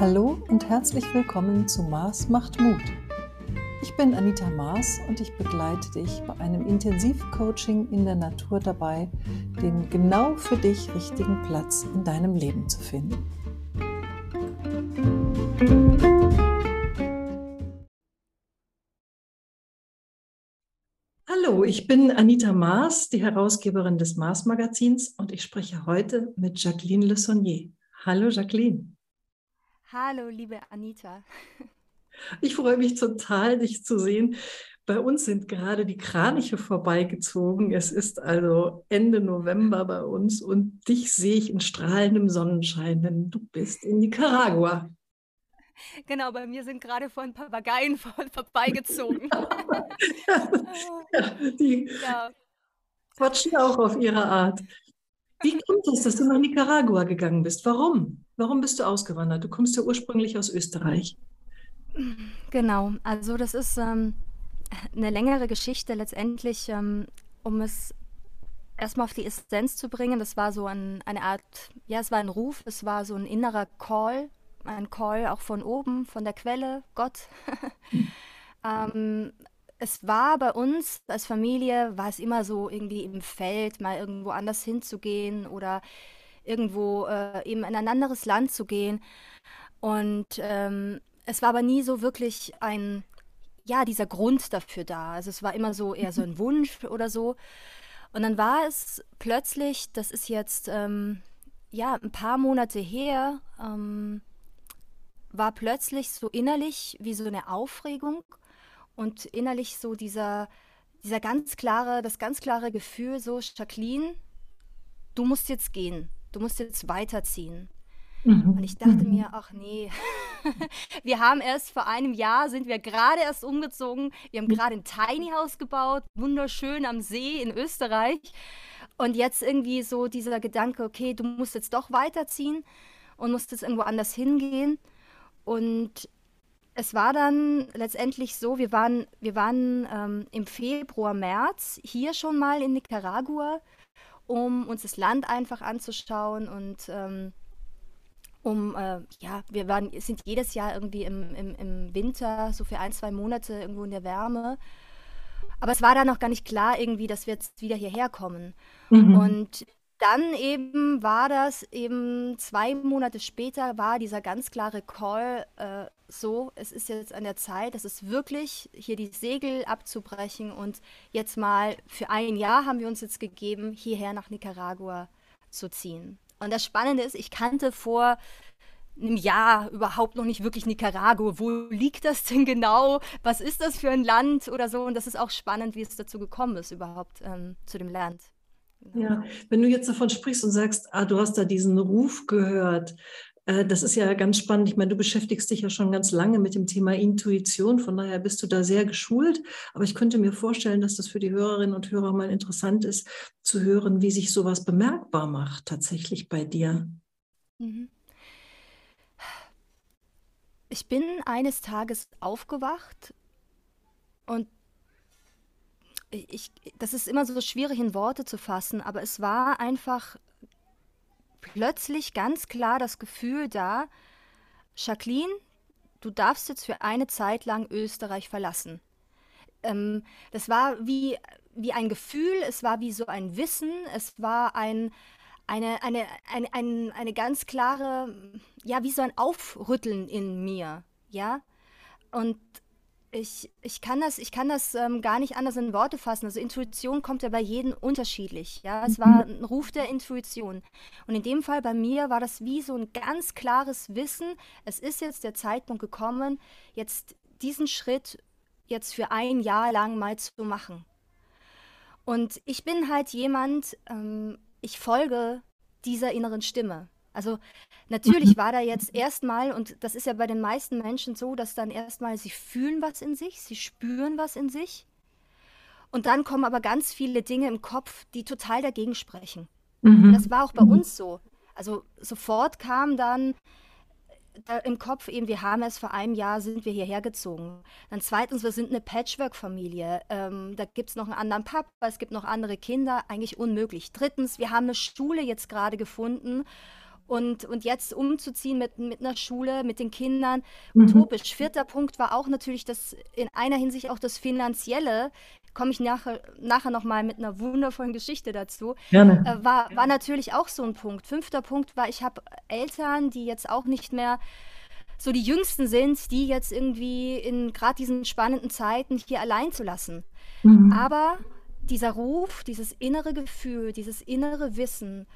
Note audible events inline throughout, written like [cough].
Hallo und herzlich willkommen zu Mars macht Mut. Ich bin Anita Maas und ich begleite dich bei einem Intensivcoaching in der Natur dabei, den genau für dich richtigen Platz in deinem Leben zu finden. Hallo, ich bin Anita Maas, die Herausgeberin des Mars Magazins und ich spreche heute mit Jacqueline Le Saunier. Hallo Jacqueline. Hallo, liebe Anita. Ich freue mich total, dich zu sehen. Bei uns sind gerade die Kraniche vorbeigezogen. Es ist also Ende November bei uns und dich sehe ich in strahlendem Sonnenschein, denn du bist in Nicaragua. Genau, bei mir sind gerade vorhin Papageien [laughs] vorbeigezogen. [laughs] ja, die ja. quatschen auch auf ihre Art. Wie kommt es, dass du nach Nicaragua gegangen bist? Warum? Warum bist du ausgewandert? Du kommst ja ursprünglich aus Österreich. Genau, also das ist ähm, eine längere Geschichte letztendlich, ähm, um es erstmal auf die Essenz zu bringen. Das war so ein, eine Art, ja, es war ein Ruf, es war so ein innerer Call, ein Call auch von oben, von der Quelle, Gott. [laughs] ähm, es war bei uns als Familie, war es immer so irgendwie im Feld, mal irgendwo anders hinzugehen oder irgendwo äh, eben in ein anderes Land zu gehen. Und ähm, es war aber nie so wirklich ein, ja, dieser Grund dafür da. Also es war immer so eher so ein [laughs] Wunsch oder so. Und dann war es plötzlich, das ist jetzt ähm, ja ein paar Monate her, ähm, war plötzlich so innerlich wie so eine Aufregung und innerlich so dieser, dieser ganz klare, das ganz klare Gefühl, so, Jacqueline, du musst jetzt gehen, du musst jetzt weiterziehen. Mhm. Und ich dachte mhm. mir, ach nee, [laughs] wir haben erst vor einem Jahr, sind wir gerade erst umgezogen, wir haben gerade ein Tiny House gebaut, wunderschön am See in Österreich. Und jetzt irgendwie so dieser Gedanke, okay, du musst jetzt doch weiterziehen und musst jetzt irgendwo anders hingehen. Und es war dann letztendlich so, wir waren, wir waren ähm, im Februar, März hier schon mal in Nicaragua, um uns das Land einfach anzuschauen und ähm, um, äh, ja, wir waren, sind jedes Jahr irgendwie im, im, im Winter, so für ein, zwei Monate irgendwo in der Wärme. Aber es war dann noch gar nicht klar irgendwie, dass wir jetzt wieder hierher kommen. Mhm. Und dann eben war das eben zwei Monate später war dieser ganz klare Call äh, so, es ist jetzt an der Zeit, es ist wirklich hier die Segel abzubrechen und jetzt mal für ein Jahr haben wir uns jetzt gegeben, hierher nach Nicaragua zu ziehen. Und das Spannende ist, ich kannte vor einem Jahr überhaupt noch nicht wirklich Nicaragua. Wo liegt das denn genau? Was ist das für ein Land oder so? Und das ist auch spannend, wie es dazu gekommen ist, überhaupt ähm, zu dem Land. Ja, wenn du jetzt davon sprichst und sagst, ah, du hast da diesen Ruf gehört, äh, das ist ja ganz spannend. Ich meine, du beschäftigst dich ja schon ganz lange mit dem Thema Intuition, von daher bist du da sehr geschult. Aber ich könnte mir vorstellen, dass das für die Hörerinnen und Hörer mal interessant ist, zu hören, wie sich sowas bemerkbar macht tatsächlich bei dir. Mhm. Ich bin eines Tages aufgewacht und ich, das ist immer so schwierig in Worte zu fassen, aber es war einfach plötzlich ganz klar das Gefühl da, Jacqueline, du darfst jetzt für eine Zeit lang Österreich verlassen. Ähm, das war wie, wie ein Gefühl, es war wie so ein Wissen, es war ein, eine, eine, eine, eine, eine ganz klare, ja, wie so ein Aufrütteln in mir, ja. Und ich, ich kann das, ich kann das ähm, gar nicht anders in Worte fassen. Also Intuition kommt ja bei jedem unterschiedlich. Ja, es war mhm. ein Ruf der Intuition. Und in dem Fall bei mir war das wie so ein ganz klares Wissen. Es ist jetzt der Zeitpunkt gekommen, jetzt diesen Schritt jetzt für ein Jahr lang mal zu machen. Und ich bin halt jemand, ähm, ich folge dieser inneren Stimme. Also natürlich war da jetzt erstmal, und das ist ja bei den meisten Menschen so, dass dann erstmal sie fühlen was in sich, sie spüren was in sich. Und dann kommen aber ganz viele Dinge im Kopf, die total dagegen sprechen. Mhm. Das war auch bei mhm. uns so. Also sofort kam dann da im Kopf eben, wir haben es vor einem Jahr, sind wir hierher gezogen. Dann zweitens, wir sind eine Patchwork-Familie. Ähm, da gibt es noch einen anderen Papa, es gibt noch andere Kinder, eigentlich unmöglich. Drittens, wir haben eine Schule jetzt gerade gefunden Und, und jetzt umzuziehen mit, mit einer Schule, mit den Kindern, mhm. utopisch. Vierter Punkt war auch natürlich das, in einer Hinsicht auch das Finanzielle, komme ich nachher, nachher nochmal mit einer wundervollen Geschichte dazu, Gerne. Äh, war, war natürlich auch so ein Punkt. Fünfter Punkt war, ich habe Eltern, die jetzt auch nicht mehr so die Jüngsten sind, die jetzt irgendwie in gerade diesen spannenden Zeiten hier allein zu lassen. Mhm. Aber dieser Ruf, dieses innere Gefühl, dieses innere Wissen,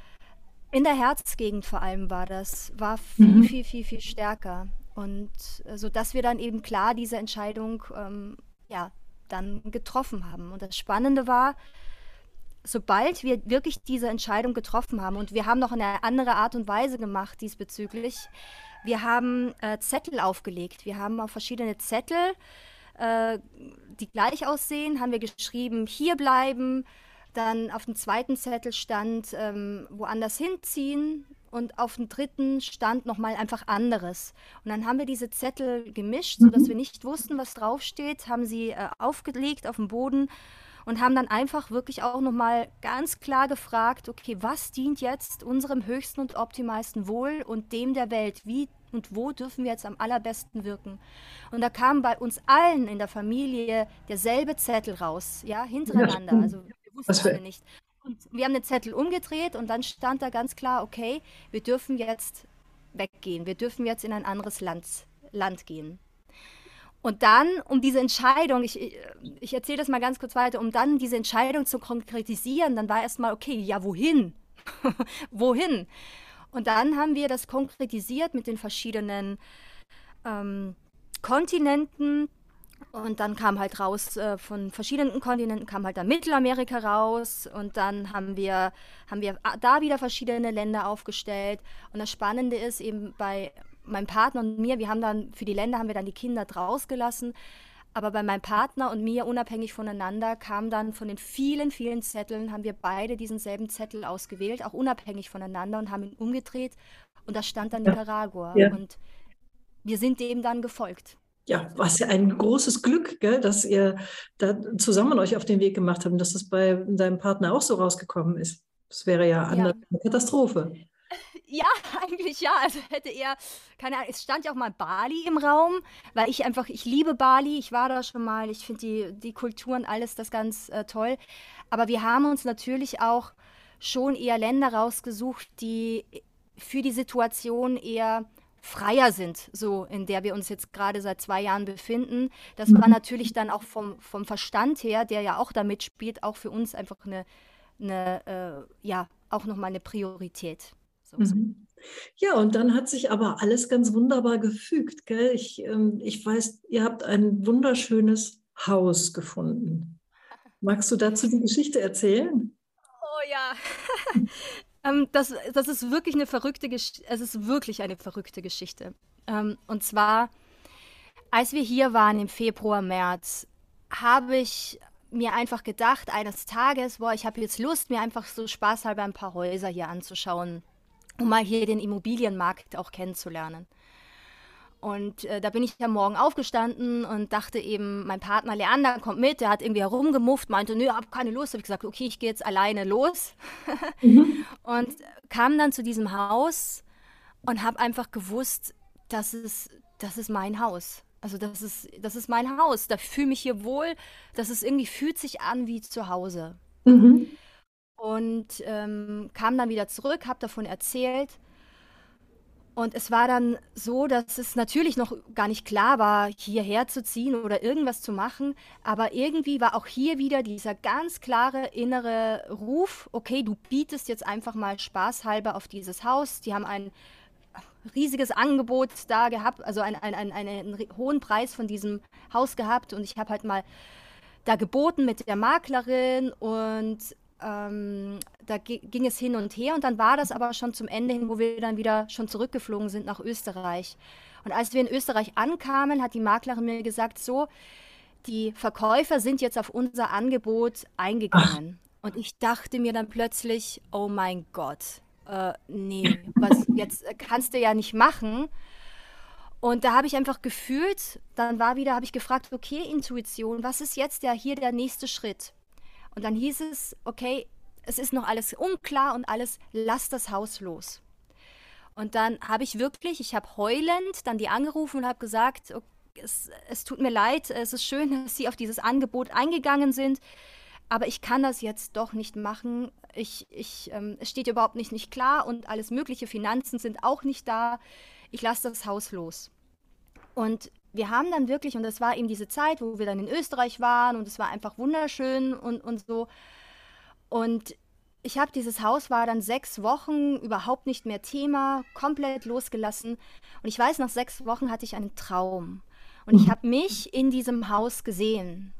in der Herzgegend vor allem war das, war viel, mhm. viel, viel, viel stärker. Und so dass wir dann eben klar diese Entscheidung ähm, ja, dann getroffen haben. Und das Spannende war, sobald wir wirklich diese Entscheidung getroffen haben, und wir haben noch eine andere Art und Weise gemacht diesbezüglich, wir haben äh, Zettel aufgelegt. Wir haben auf verschiedene Zettel, äh, die gleich aussehen, haben wir geschrieben, hier bleiben. Dann auf dem zweiten Zettel stand ähm, woanders hinziehen und auf dem dritten stand nochmal einfach anderes. Und dann haben wir diese Zettel gemischt, sodass mhm. wir nicht wussten, was draufsteht, haben sie äh, aufgelegt auf dem Boden und haben dann einfach wirklich auch nochmal ganz klar gefragt, okay, was dient jetzt unserem höchsten und optimalsten Wohl und dem der Welt? Wie und wo dürfen wir jetzt am allerbesten wirken? Und da kam bei uns allen in der Familie derselbe Zettel raus, ja, hintereinander. Also wir wussten alle nicht. Und wir haben den Zettel umgedreht und dann stand da ganz klar, okay, wir dürfen jetzt weggehen, wir dürfen jetzt in ein anderes Land, Land gehen. Und dann, um diese Entscheidung, ich, ich erzähle das mal ganz kurz weiter, um dann diese Entscheidung zu konkretisieren, dann war erstmal, okay, ja, wohin? [laughs] wohin? Und dann haben wir das konkretisiert mit den verschiedenen ähm, Kontinenten. Und dann kam halt raus, äh, von verschiedenen Kontinenten kam halt dann Mittelamerika raus. Und dann haben wir, haben wir da wieder verschiedene Länder aufgestellt. Und das Spannende ist eben bei meinem Partner und mir, wir haben dann, für die Länder haben wir dann die Kinder draus gelassen. Aber bei meinem Partner und mir, unabhängig voneinander, kam dann von den vielen, vielen Zetteln, haben wir beide diesen selben Zettel ausgewählt, auch unabhängig voneinander und haben ihn umgedreht. Und da stand dann Nicaragua. Ja. Und wir sind dem dann gefolgt. Ja, was ja ein großes Glück, gell, dass ihr da zusammen euch auf den Weg gemacht habt und dass das bei deinem Partner auch so rausgekommen ist. Das wäre ja, ja. eine Katastrophe. [laughs] Ja, eigentlich ja. Also hätte er, keine Ahnung, es stand ja auch mal Bali im Raum, weil ich einfach, ich liebe Bali, ich war da schon mal, ich finde die, die Kulturen, alles das ganz äh, toll. Aber wir haben uns natürlich auch schon eher Länder rausgesucht, die für die Situation eher freier sind, so in der wir uns jetzt gerade seit zwei Jahren befinden. Das war mhm. natürlich dann auch vom, vom Verstand her, der ja auch da mitspielt, auch für uns einfach eine, eine äh, ja, auch nochmal eine Priorität. So. Mhm. Ja, und dann hat sich aber alles ganz wunderbar gefügt. Gell? Ich, ähm, ich weiß, ihr habt ein wunderschönes Haus gefunden. Magst du dazu die Geschichte erzählen? Oh ja. [laughs] ähm, das, das ist wirklich eine verrückte Geschichte. Es ist wirklich eine verrückte Geschichte. Ähm, und zwar, als wir hier waren im Februar, März, habe ich mir einfach gedacht, eines Tages, boah, ich habe jetzt Lust, mir einfach so spaßhalber ein paar Häuser hier anzuschauen um mal hier den Immobilienmarkt auch kennenzulernen. Und äh, da bin ich am Morgen aufgestanden und dachte eben, mein Partner Leander kommt mit, der hat irgendwie herumgemufft, meinte, nö, hab keine Lust. Habe ich gesagt, okay, ich gehe jetzt alleine los. [laughs] mhm. Und kam dann zu diesem Haus und habe einfach gewusst, das ist, das ist mein Haus. Also das ist, das ist mein Haus. Da fühle ich mich hier wohl. Das ist irgendwie, fühlt sich an wie zu Hause. Mhm und ähm, kam dann wieder zurück, habe davon erzählt. Und es war dann so, dass es natürlich noch gar nicht klar war, hierher zu ziehen oder irgendwas zu machen. Aber irgendwie war auch hier wieder dieser ganz klare innere Ruf, okay, du bietest jetzt einfach mal spaßhalber auf dieses Haus. Die haben ein riesiges Angebot da gehabt, also ein, ein, ein, einen hohen Preis von diesem Haus gehabt. Und ich habe halt mal da geboten mit der Maklerin und ähm, da ging es hin und her und dann war das aber schon zum Ende hin, wo wir dann wieder schon zurückgeflogen sind nach Österreich. Und als wir in Österreich ankamen, hat die Maklerin mir gesagt, so, die Verkäufer sind jetzt auf unser Angebot eingegangen. Ach. Und ich dachte mir dann plötzlich, oh mein Gott, äh, nee, was [laughs] jetzt kannst du ja nicht machen. Und da habe ich einfach gefühlt, dann war wieder, habe ich gefragt, okay, Intuition, was ist jetzt der hier der nächste Schritt? Und dann hieß es, okay, es ist noch alles unklar und alles, lass das Haus los. Und dann habe ich wirklich, ich habe heulend dann die angerufen und habe gesagt, es, es tut mir leid, es ist schön, [laughs] dass Sie auf dieses Angebot eingegangen sind, aber ich kann das jetzt doch nicht machen. Ich, ich, ähm, es steht überhaupt nicht, nicht klar und alles mögliche, Finanzen sind auch nicht da. Ich lasse das Haus los. Und wir haben dann wirklich, und das war eben diese Zeit, wo wir dann in Österreich waren und es war einfach wunderschön und, und so. Und ich habe dieses Haus, war dann sechs Wochen überhaupt nicht mehr Thema, komplett losgelassen. Und ich weiß, nach sechs Wochen hatte ich einen Traum. Und ich habe mich in diesem Haus gesehen.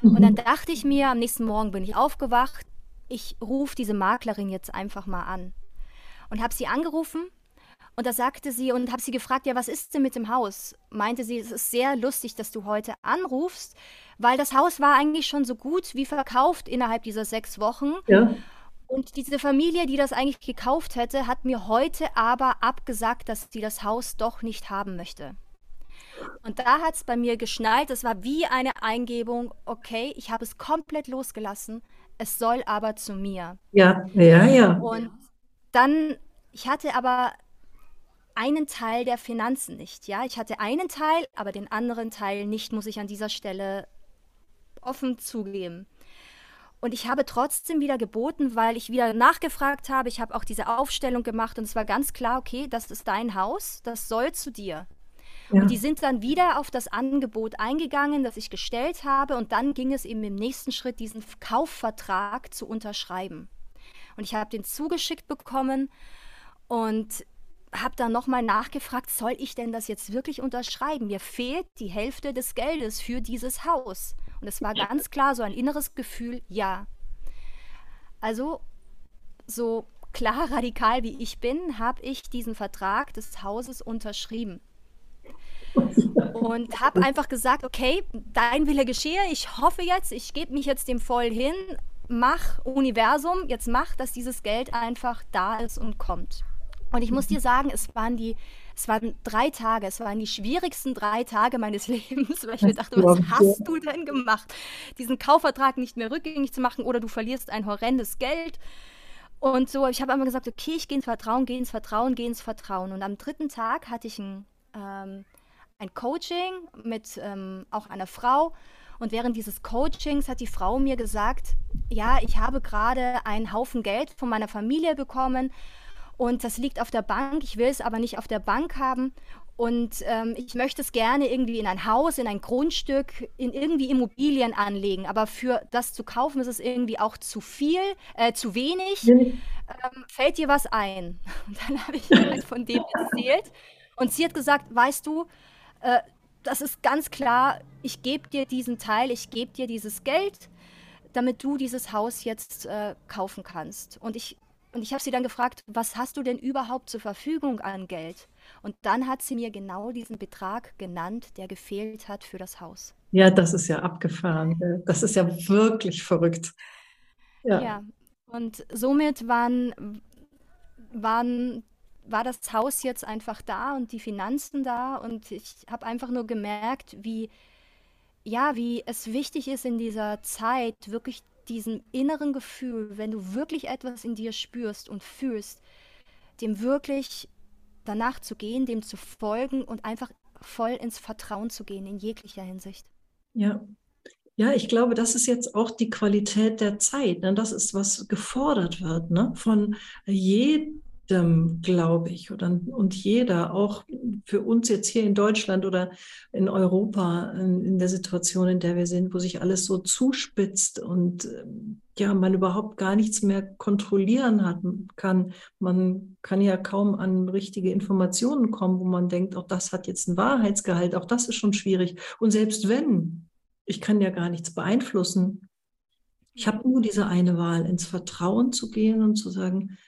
Und dann dachte ich mir, am nächsten Morgen bin ich aufgewacht, ich rufe diese Maklerin jetzt einfach mal an. Und habe sie angerufen und da sagte sie und habe sie gefragt, ja, was ist denn mit dem Haus? Meinte sie, es ist sehr lustig, dass du heute anrufst, weil das Haus war eigentlich schon so gut wie verkauft innerhalb dieser sechs Wochen. Ja. Und diese Familie, die das eigentlich gekauft hätte, hat mir heute aber abgesagt, dass sie das Haus doch nicht haben möchte. Und da hat es bei mir geschnallt, es war wie eine Eingebung, okay, ich habe es komplett losgelassen, es soll aber zu mir. Ja, ja, ja. Und dann, ich hatte aber einen Teil der Finanzen nicht, ja. Ich hatte einen Teil, aber den anderen Teil nicht, muss ich an dieser Stelle offen zugeben. Und ich habe trotzdem wieder geboten, weil ich wieder nachgefragt habe. Ich habe auch diese Aufstellung gemacht und es war ganz klar, okay, das ist dein Haus, das soll zu dir. Ja. Und die sind dann wieder auf das Angebot eingegangen, das ich gestellt habe. Und dann ging es eben im nächsten Schritt, diesen Kaufvertrag zu unterschreiben. Und ich habe den zugeschickt bekommen und habe dann nochmal nachgefragt, soll ich denn das jetzt wirklich unterschreiben? Mir fehlt die Hälfte des Geldes für dieses Haus. Und es war ganz klar so ein inneres Gefühl, ja. Also so klar [laughs] radikal wie ich bin, habe ich diesen Vertrag des Hauses unterschrieben und habe einfach gesagt, okay, dein Wille geschehe, ich hoffe jetzt, ich gebe mich jetzt dem voll hin, mach Universum, jetzt mach, dass dieses Geld einfach da ist und kommt. Und ich muss dir sagen, es waren die, es waren drei Tage, es waren die schwierigsten drei Tage meines [laughs] Lebens, weil ich mir dachte, was hast du denn gemacht? Diesen Kaufvertrag nicht mehr rückgängig zu machen oder du verlierst ein horrendes Geld. Und so, ich habe einmal gesagt, okay, ich gehe ins Vertrauen, gehe ins Vertrauen, gehe ins Vertrauen. Und am dritten Tag hatte ich ein ähm, ein Coaching mit ähm, auch einer Frau. Und während dieses Coachings hat die Frau mir gesagt, ja, ich habe gerade einen Haufen Geld von meiner Familie bekommen und das liegt auf der Bank. Ich will es aber nicht auf der Bank haben. Und ähm, ich möchte es gerne irgendwie in ein Haus, in ein Grundstück, in irgendwie Immobilien anlegen. Aber für das zu kaufen ist es irgendwie auch zu viel, äh, zu wenig. Ähm, fällt dir was ein? [laughs] Und dann habe ich halt von dem erzählt. Und sie hat gesagt, weißt du, äh, das ist ganz klar, ich gebe dir diesen Teil, ich gebe dir dieses Geld, damit du dieses Haus jetzt äh, kaufen kannst. Und ich, und ich habe sie dann gefragt, was hast du denn überhaupt zur Verfügung an Geld? Und dann hat sie mir genau diesen Betrag genannt, der gefehlt hat für das Haus. Ja, das ist ja abgefahren. Das ist ja wirklich verrückt. Ja, ja. und somit waren, waren war das Haus jetzt einfach da und die Finanzen da und ich habe einfach nur gemerkt, wie ja, wie es wichtig ist in dieser Zeit wirklich diesem inneren Gefühl, wenn du wirklich etwas in dir spürst und fühlst, dem wirklich danach zu gehen, dem zu folgen und einfach voll ins Vertrauen zu gehen in jeglicher Hinsicht. Ja. Ja, ich glaube, das ist jetzt auch die Qualität der Zeit. Ne? Das ist, was gefordert wird ne? von jedem jedem, glaube ich, oder, und jeder, auch für uns jetzt hier in Deutschland oder in Europa, in, der Situation, in der wir sind, wo sich alles so zuspitzt und ähm, ja, man überhaupt gar nichts mehr kontrollieren hat, kann. Man kann ja kaum an richtige Informationen kommen, wo man denkt, auch das hat jetzt einen Wahrheitsgehalt, auch das ist schon schwierig. Und selbst wenn, ich kann ja gar nichts beeinflussen. Ich habe nur diese eine Wahl, ins Vertrauen zu gehen und zu sagen,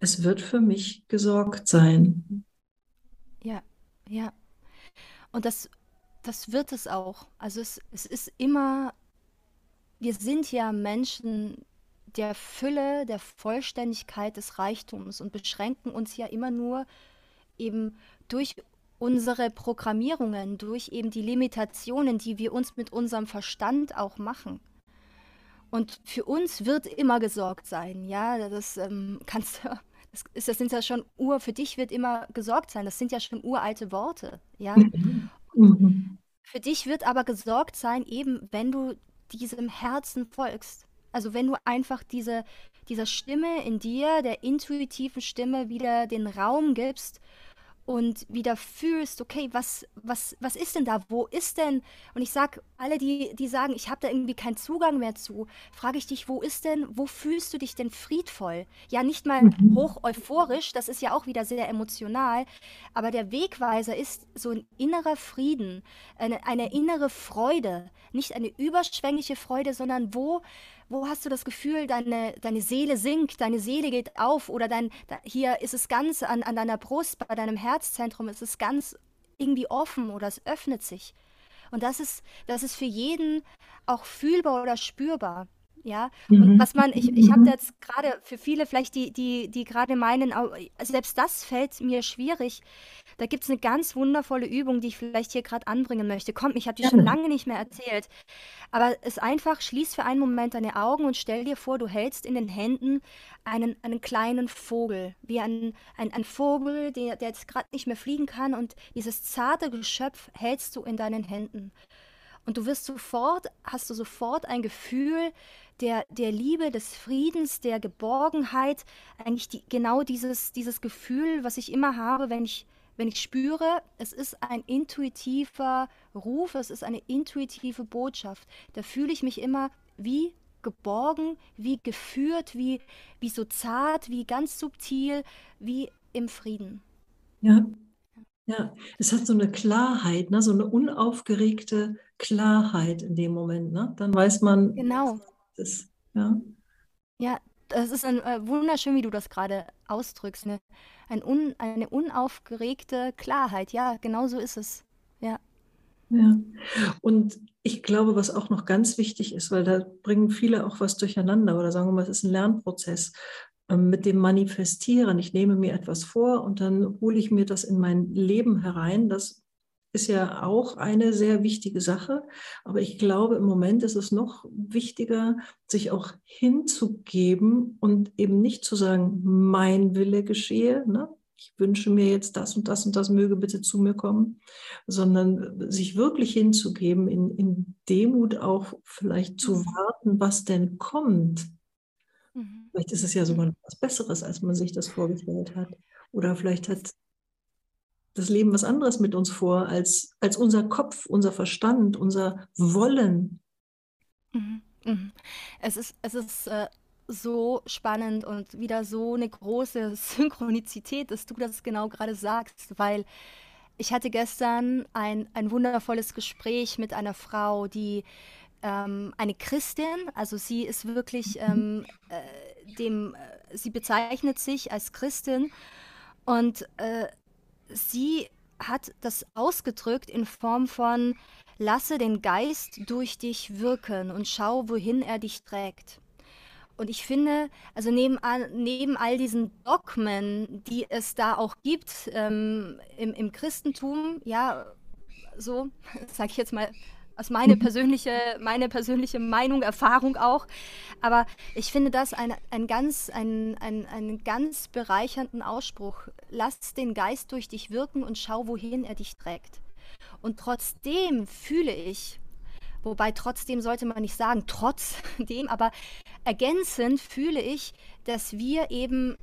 es wird für mich gesorgt sein. Ja, ja. Und das, das wird es auch. Also es, es ist immer, wir sind ja Menschen der Fülle, der Vollständigkeit des Reichtums und beschränken uns ja immer nur eben durch unsere Programmierungen, durch eben die Limitationen, die wir uns mit unserem Verstand auch machen. Und für uns wird immer gesorgt sein, ja, das ähm, [laughs] kannst du das, ist, das sind ja schon Ur, für dich wird immer gesorgt sein. Das sind ja schon uralte Worte, ja. Mhm. Mhm. Für dich wird aber gesorgt sein, eben wenn du diesem Herzen folgst. Also wenn du einfach diese, dieser Stimme in dir, der intuitiven Stimme, wieder den Raum gibst und wieder fühlst, okay, was, was, was ist denn da? Wo ist denn? Und ich sag, alle, die, die sagen, ich habe da irgendwie keinen Zugang mehr zu, frage ich dich, wo ist denn, wo fühlst du dich denn friedvoll? Ja, nicht mal mhm. hoch euphorisch, das ist ja auch wieder sehr emotional, aber der Wegweiser ist so ein innerer Frieden, eine, eine innere Freude, nicht eine überschwängliche Freude, sondern wo wo hast du das Gefühl, deine, deine Seele sinkt, deine Seele geht auf oder dein, hier ist es ganz an, an deiner Brust, bei deinem Herzzentrum, ist es ganz irgendwie offen oder es öffnet sich. Und das ist, das ist für jeden auch fühlbar oder spürbar. Ja, und mhm. was man, ich, ich habe jetzt gerade für viele vielleicht, die, die, die gerade meinen, selbst das fällt mir schwierig. Da gibt es eine ganz wundervolle Übung, die ich vielleicht hier gerade anbringen möchte. Komm, ich habe die schon lange nicht mehr erzählt. Aber es einfach, schließ für einen Moment deine Augen und stell dir vor, du hältst in den Händen einen, einen kleinen Vogel, wie ein, ein, ein Vogel, der, der jetzt gerade nicht mehr fliegen kann. Und dieses zarte Geschöpf hältst du in deinen Händen. Und du wirst sofort, hast du sofort ein Gefühl, der, der Liebe, des Friedens, der Geborgenheit, eigentlich die, genau dieses, dieses Gefühl, was ich immer habe, wenn ich, wenn ich spüre, es ist ein intuitiver Ruf, es ist eine intuitive Botschaft. Da fühle ich mich immer wie geborgen, wie geführt, wie, wie so zart, wie ganz subtil, wie im Frieden. Ja, ja, es hat so eine Klarheit, ne? so eine unaufgeregte Klarheit in dem Moment. Ne? Dann weiß man, genau ist. Ja, ja das ist ein, äh, wunderschön, wie du das gerade ausdrückst. Ne? Ein un, eine unaufgeregte Klarheit. Ja, genau so ist es. Ja. Ja. Und ich glaube, was auch noch ganz wichtig ist, weil da bringen viele auch was durcheinander oder sagen wir mal, es ist ein Lernprozess mit dem Manifestieren. Ich nehme mir etwas vor und dann hole ich mir das in mein Leben herein. Das ist ja auch eine sehr wichtige Sache. Aber ich glaube, im Moment ist es noch wichtiger, sich auch hinzugeben und eben nicht zu sagen, mein Wille geschehe. Ne? Ich wünsche mir jetzt das und das und das möge bitte zu mir kommen, sondern sich wirklich hinzugeben, in, in Demut auch vielleicht zu warten, was denn kommt. Mhm. Vielleicht ist es ja sogar noch was Besseres, als man sich das vorgestellt hat. Oder vielleicht hat das Leben was anderes mit uns vor, als, als unser Kopf, unser Verstand, unser Wollen. Mhm. Mhm. Es ist, es ist äh, so spannend und wieder so eine große [laughs] Synchronizität, dass du das genau gerade sagst, weil ich hatte gestern ein, ein wundervolles Gespräch mit einer Frau, die ähm, eine Christin, also sie ist wirklich ähm, äh, dem, äh, sie bezeichnet sich als Christin und äh, sie hat das ausgedrückt in Form von lasse den Geist durch dich wirken und schau, wohin er dich trägt. Und ich finde, also neben, neben all diesen Dogmen, die es da auch gibt ähm, im, im Christentum, ja, so, [laughs] sage ich jetzt mal aus meine mhm. persönliche, meine persönliche Meinung, Erfahrung auch. Aber ich finde das ein, ein ganz, ein, ein, einen ganz bereichernden Ausspruch. Lass den Geist durch dich wirken und schau, wohin er dich trägt. Und trotzdem fühle ich, wobei trotzdem sollte man nicht sagen, trotzdem, aber ergänzend fühle ich, dass wir eben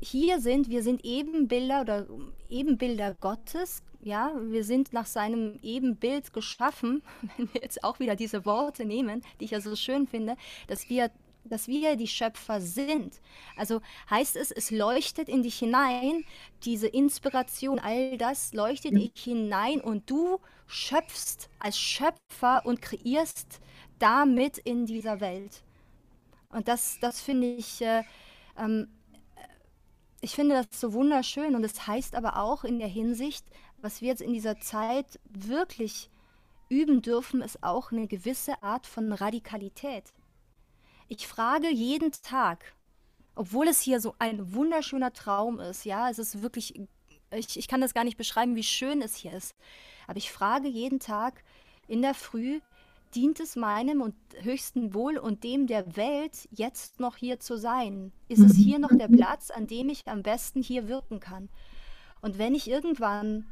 hier sind, wir sind Ebenbilder oder Ebenbilder Gottes, ja, wir sind nach seinem Ebenbild geschaffen, [laughs] wenn wir jetzt auch wieder diese Worte nehmen, die ich ja so schön finde, dass wir dass wir die Schöpfer sind. Also heißt es, es leuchtet in dich hinein, diese Inspiration, all das leuchtet in dich hinein und du schöpfst als Schöpfer und kreierst damit in dieser Welt. Und das, das finde ich, äh, ähm, ich finde das so wunderschön und es das heißt aber auch in der Hinsicht, was wir jetzt in dieser Zeit wirklich üben dürfen, ist auch eine gewisse Art von Radikalität. Ich frage jeden Tag, obwohl es hier so ein wunderschöner Traum ist, ja, es ist wirklich, ich, ich kann das gar nicht beschreiben, wie schön es hier ist, aber ich frage jeden Tag in der Früh, dient es meinem und höchsten Wohl und dem der Welt, jetzt noch hier zu sein? Ist es hier noch der Platz, an dem ich am besten hier wirken kann? Und wenn ich irgendwann,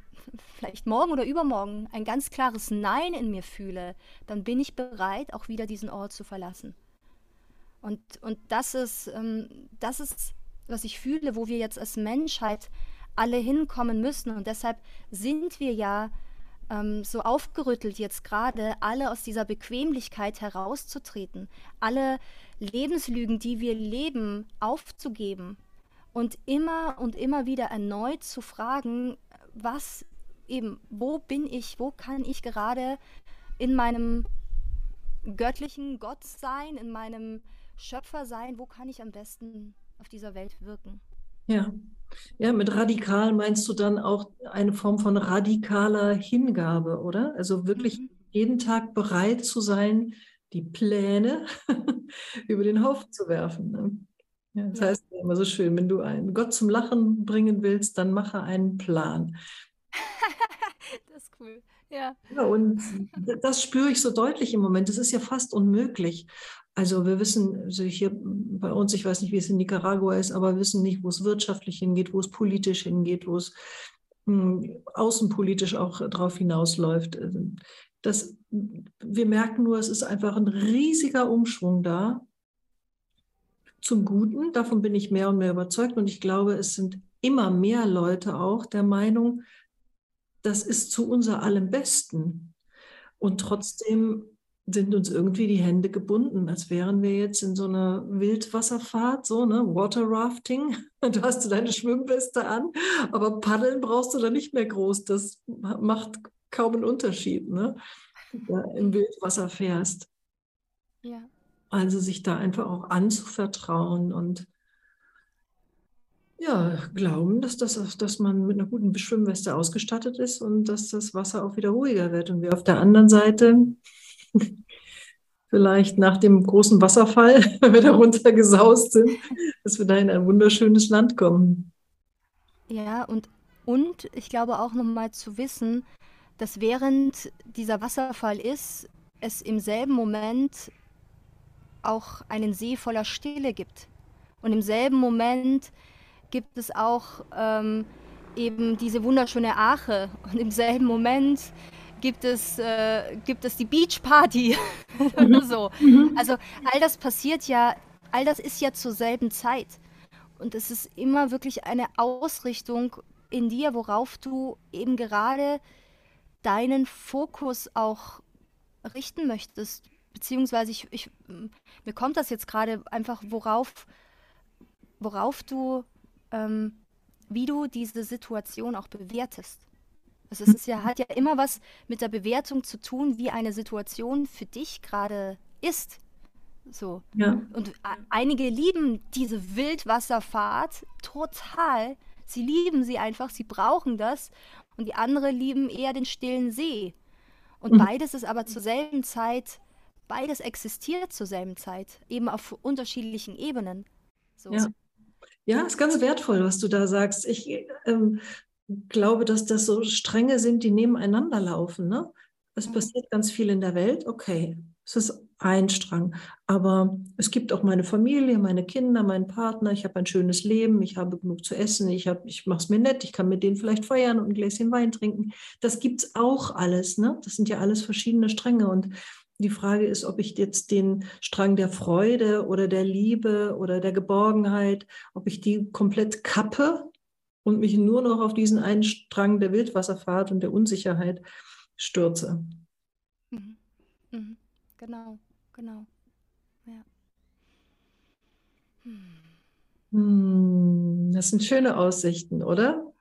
vielleicht morgen oder übermorgen, ein ganz klares Nein in mir fühle, dann bin ich bereit, auch wieder diesen Ort zu verlassen. Und, und das, ist, ähm, das ist, was ich fühle, wo wir jetzt als Menschheit alle hinkommen müssen. Und deshalb sind wir ja ähm, so aufgerüttelt jetzt gerade, alle aus dieser Bequemlichkeit herauszutreten, alle Lebenslügen, die wir leben, aufzugeben und immer und immer wieder erneut zu fragen, was eben, wo bin ich, wo kann ich gerade in meinem göttlichen Gott sein, in meinem Schöpfer sein, wo kann ich am besten auf dieser Welt wirken? Ja. Ja, mit radikal meinst du dann auch eine Form von radikaler Hingabe, oder? Also wirklich mhm. jeden Tag bereit zu sein, die Pläne [laughs] über den Haufen zu werfen. Ne? Ja, das ja. heißt immer so schön, wenn du einen Gott zum Lachen bringen willst, dann mache einen Plan. [laughs] das ist cool. Ja. ja. Und das spüre ich so deutlich im Moment. Das ist ja fast unmöglich. Also wir wissen, also hier bei uns, ich weiß nicht, wie es in Nicaragua ist, aber wir wissen nicht, wo es wirtschaftlich hingeht, wo es politisch hingeht, wo es mh, hm, außenpolitisch auch darauf hinausläuft. Das, wir merken nur, es ist einfach ein riesiger Umschwung da zum Guten. Davon bin ich mehr und mehr überzeugt. Und ich glaube, es sind immer mehr Leute auch der Meinung, das ist zu unser allem Besten. Und trotzdem sind uns irgendwie die Hände gebunden, als wären wir jetzt in so einer Wildwasserfahrt, so, ne, Water Rafting. [laughs] Du hast deine Schwimmweste an, aber paddeln brauchst du da nicht mehr groß. Das macht kaum einen Unterschied, ne? Wenn du im Wildwasser fährst. Ja. Also sich da einfach auch anzuvertrauen und ja, glauben, dass, das, dass man mit einer guten Schwimmweste ausgestattet ist und dass das Wasser auch wieder ruhiger wird. Und wir auf der anderen Seite [laughs] vielleicht nach dem großen Wasserfall, [laughs] wenn wir da runtergesaust sind, dass wir da in ein wunderschönes Land kommen. Ja, und, und ich glaube auch nochmal zu wissen, dass während dieser Wasserfall ist, es im selben Moment auch einen See voller Stille gibt. Und im selben Moment gibt es auch ähm, eben diese wunderschöne Ache. Und im selben Moment gibt es, äh, gibt es die Beachparty. [laughs] Mhm. so. Mhm. Also all das passiert ja, all das ist ja zur selben Zeit. Und es ist immer wirklich eine Ausrichtung in dir, worauf du eben gerade deinen Fokus auch richten möchtest. Beziehungsweise ich, ich mir kommt das jetzt gerade einfach, worauf, worauf du, ähm, wie du diese Situation auch bewertest. Also es ist ja, hat ja immer was mit der Bewertung zu tun, wie eine Situation für dich gerade ist. So. Ja. Und einige lieben diese Wildwasserfahrt total. Sie lieben sie einfach, sie brauchen das. Und die anderen lieben eher den stillen See. Und mhm. beides ist aber zur selben Zeit, beides existiert zur selben Zeit, eben auf unterschiedlichen Ebenen. So. Ja. Ja, ist ganz wertvoll, was du da sagst. Ich ähm, glaube, dass das so Stränge sind, die nebeneinander laufen. Ne? Es mhm. passiert ganz viel in der Welt, okay, es ist ein Strang. Aber es gibt auch meine Familie, meine Kinder, meinen Partner. Ich habe ein schönes Leben, ich habe genug zu essen, ich, ich mache es mir nett, ich kann mit denen vielleicht feiern und ein Gläschen Wein trinken. Das gibt es auch alles. Ne? Das sind ja alles verschiedene Stränge. Und die Frage ist, ob ich jetzt den Strang der Freude oder der Liebe oder der Geborgenheit, ob ich die komplett kappe und mich nur noch auf diesen einen Strang der Wildwasserfahrt und der Unsicherheit stürze. Mhm. Mhm. Genau, genau. Ja. Hm. Das sind schöne Aussichten, oder?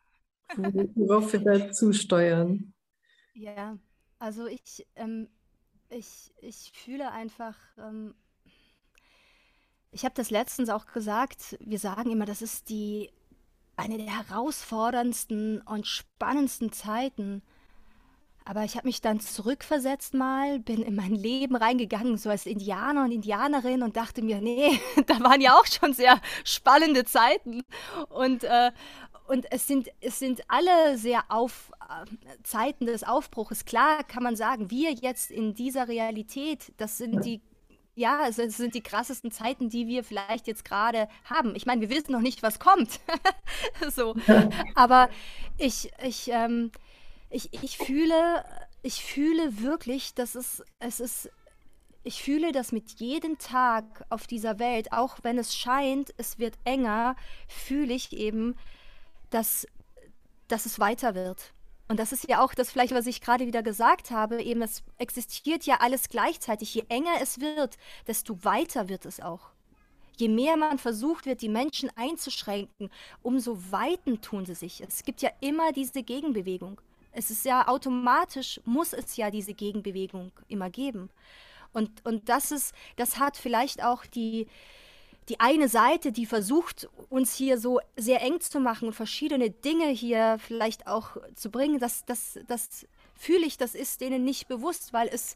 Worauf wir da zusteuern. Ja, also ich, ähm, ich, ich fühle einfach, ähm, ich habe das letztens auch gesagt, wir sagen immer, das ist die eine der herausforderndsten und spannendsten Zeiten. Aber ich habe mich dann zurückversetzt mal, bin in mein Leben reingegangen, so als Indianer und Indianerin und dachte mir, nee, [laughs] da waren ja auch schon sehr spannende Zeiten. Und, äh, und es sind, es sind alle sehr auf äh, Zeiten des Aufbruches. Klar kann man sagen, wir jetzt in dieser Realität, das sind die ja, es sind die krassesten Zeiten, die wir vielleicht jetzt gerade haben. Ich meine, wir wissen noch nicht, was kommt. [laughs] so. Aber ich, ich, ähm, ich, ich fühle, ich fühle wirklich, dass es, es ist, ich fühle, dass mit jedem Tag auf dieser Welt, auch wenn es scheint, es wird enger, fühle ich eben, dass, dass es weiter wird. Und das ist ja auch das vielleicht, was ich gerade wieder gesagt habe, eben es existiert ja alles gleichzeitig. Je enger es wird, desto weiter wird es auch. Je mehr man versucht wird, die Menschen einzuschränken, umso weiten tun sie sich. Es gibt ja immer diese Gegenbewegung. Es ist ja automatisch, muss es ja diese Gegenbewegung immer geben. Und, und das ist, das hat vielleicht auch die, die eine Seite, die versucht, uns hier so sehr eng zu machen und verschiedene Dinge hier vielleicht auch zu bringen, das, das, das fühle ich, das ist denen nicht bewusst, weil es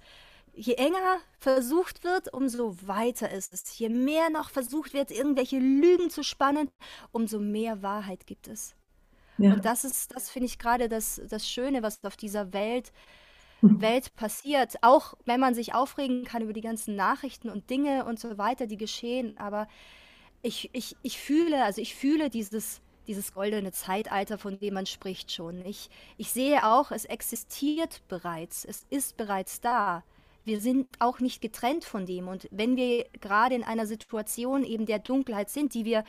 je enger versucht wird, umso weiter ist es. Je mehr noch versucht wird, irgendwelche Lügen zu spannen, umso mehr Wahrheit gibt es. Ja. Und das ist, das finde ich gerade das, das Schöne, was auf dieser Welt Welt passiert. Auch wenn man sich aufregen kann über die ganzen Nachrichten und Dinge und so weiter, die geschehen. Aber ich, ich, ich fühle, also ich fühle dieses, dieses goldene Zeitalter, von dem man spricht schon. Ich, ich sehe auch, es existiert bereits. Es ist bereits da. Wir sind auch nicht getrennt von dem. Und wenn wir gerade in einer Situation eben der Dunkelheit sind, die wir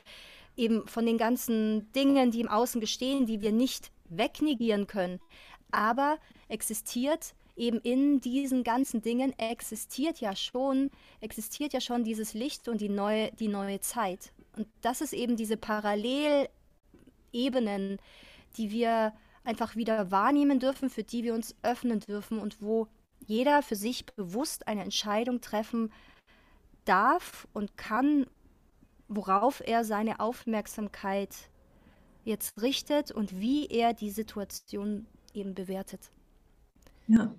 eben von den ganzen Dingen, die im Außen gestehen, die wir nicht wegnegieren können, aber existiert eben in diesen ganzen Dingen existiert ja schon, existiert ja schon dieses Licht und die neue, die neue Zeit. Und das ist eben diese Parallelebenen, die wir einfach wieder wahrnehmen dürfen, für die wir uns öffnen dürfen und wo jeder für sich bewusst eine Entscheidung treffen darf und kann, worauf er seine Aufmerksamkeit jetzt richtet und wie er die Situation eben bewertet. Ja.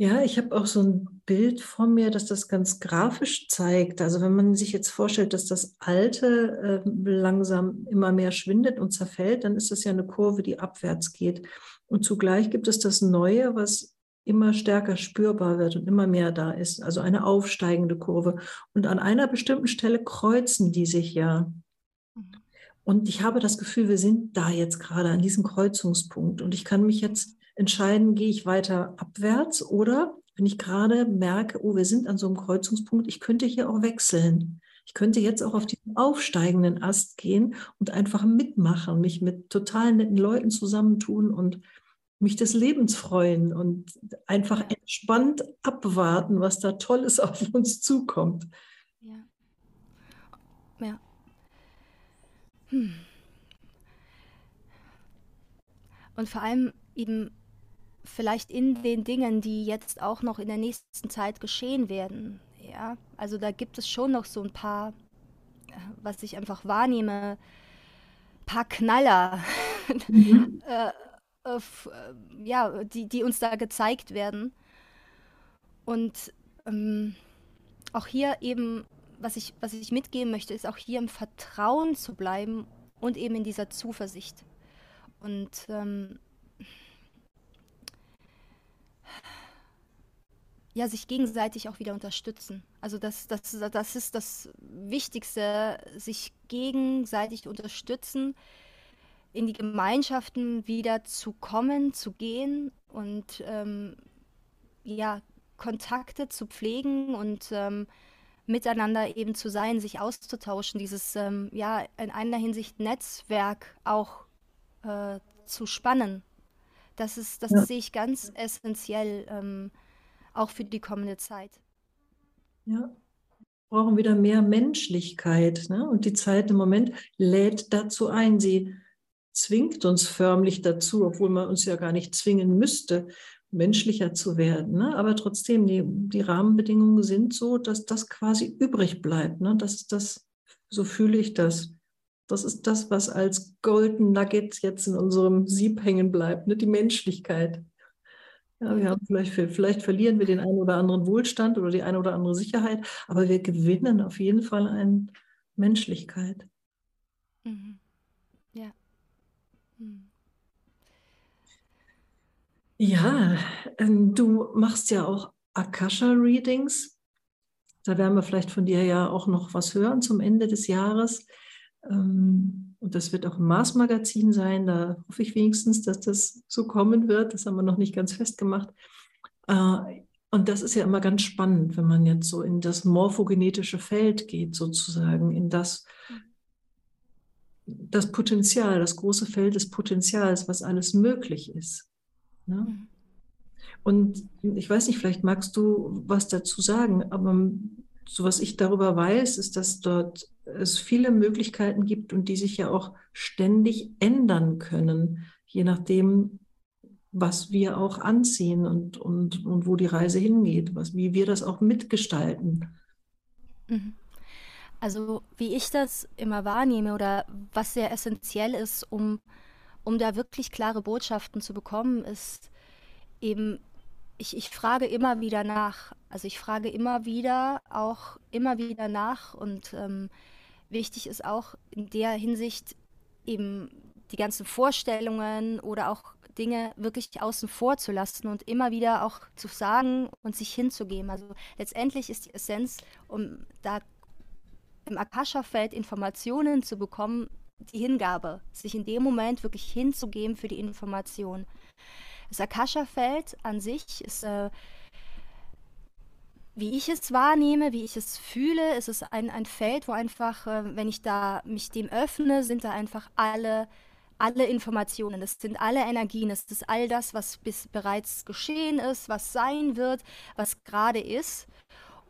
Ja, ich habe auch so ein Bild vor mir, das das ganz grafisch zeigt. Also wenn man sich jetzt vorstellt, dass das Alte äh, langsam immer mehr schwindet und zerfällt, dann ist das ja eine Kurve, die abwärts geht. Und zugleich gibt es das Neue, was immer stärker spürbar wird und immer mehr da ist. Also eine aufsteigende Kurve. Und an einer bestimmten Stelle kreuzen die sich ja. Mhm. Und ich habe das Gefühl, wir sind da jetzt gerade an diesem Kreuzungspunkt. Und ich kann mich jetzt entscheiden, gehe ich weiter abwärts oder wenn ich gerade merke, oh, wir sind an so einem Kreuzungspunkt, ich könnte hier auch wechseln. Ich könnte jetzt auch auf diesen aufsteigenden Ast gehen und einfach mitmachen, mich mit total netten Leuten zusammentun und mich des Lebens freuen und einfach entspannt abwarten, was da Tolles auf uns zukommt. Ja. Ja. Hm. Und vor allem eben vielleicht in den Dingen, die jetzt auch noch in der nächsten Zeit geschehen werden. Ja, also da gibt es schon noch so ein paar, äh, was ich einfach wahrnehme, paar Knaller, mhm. [laughs] äh, äh, äh, ja, die, die uns da gezeigt werden. Und ähm, auch hier eben, was ich, was ich mitgeben möchte, ist auch hier im Vertrauen zu bleiben und eben in dieser Zuversicht. Und ähm, ja, sich gegenseitig auch wieder unterstützen. Also das, das, das ist das Wichtigste, sich gegenseitig unterstützen, in die Gemeinschaften wieder zu kommen, zu gehen und ähm, ja, Kontakte zu pflegen und ähm, miteinander eben zu sein, sich auszutauschen, dieses ähm, ja in einer Hinsicht Netzwerk auch äh, zu spannen. Das ist, das ja. sehe ich ganz essentiell. Auch für die kommende Zeit. Ja, wir brauchen wieder mehr Menschlichkeit. Ne? Und die Zeit im Moment lädt dazu ein. Sie zwingt uns förmlich dazu, obwohl man uns ja gar nicht zwingen müsste, menschlicher zu werden. Ne? Aber trotzdem, die, die Rahmenbedingungen sind so, dass das quasi übrig bleibt. Ne? Das das, so fühle ich das. Das ist das, was als Golden Nugget jetzt in unserem Sieb hängen bleibt, ne? die Menschlichkeit. Ja, wir haben vielleicht, vielleicht verlieren wir den einen oder anderen Wohlstand oder die eine oder andere Sicherheit, aber wir gewinnen auf jeden Fall an Menschlichkeit. Mhm. Ja. Hm. Ja, ähm, du machst ja auch Akasha-Readings. Da werden wir vielleicht von dir ja auch noch was hören zum Ende des Jahres. Ähm, und das wird auch im Mars-Magazin sein. Da hoffe ich wenigstens, dass das so kommen wird. Das haben wir noch nicht ganz festgemacht. Äh, und das ist ja immer ganz spannend, wenn man jetzt so in das morphogenetische Feld geht, sozusagen, in das, das Potenzial, das große Feld des Potenzials, was alles möglich ist. Ne? Mhm. Und ich weiß nicht, vielleicht magst du was dazu sagen, aber so was ich darüber weiß, ist, dass dort es viele Möglichkeiten gibt und die sich ja auch ständig ändern können, je nachdem, was wir auch anziehen und, und, und wo die Reise hingeht, was, wie wir das auch mitgestalten. Mhm. Also wie ich das immer wahrnehme oder was sehr essentiell ist, um, um da wirklich klare Botschaften zu bekommen, ist eben, ich, ich frage immer wieder nach. Also ich frage immer wieder, auch immer wieder nach und ähm, wichtig ist auch in der Hinsicht eben die ganzen Vorstellungen oder auch Dinge wirklich außen vor zu lassen und immer wieder auch zu sagen und sich hinzugeben. Also letztendlich ist die Essenz, um da im Akasha-Feld Informationen zu bekommen, die Hingabe, sich in dem Moment wirklich hinzugeben für die Information. Das Akasha-Feld an sich ist, äh, wie ich es wahrnehme, wie ich es fühle, ist es ein, ein Feld, wo einfach, äh, wenn ich da mich dem öffne, sind da einfach alle alle Informationen, das sind alle Energien, das ist all das, was bis bereits geschehen ist, was sein wird, was gerade ist.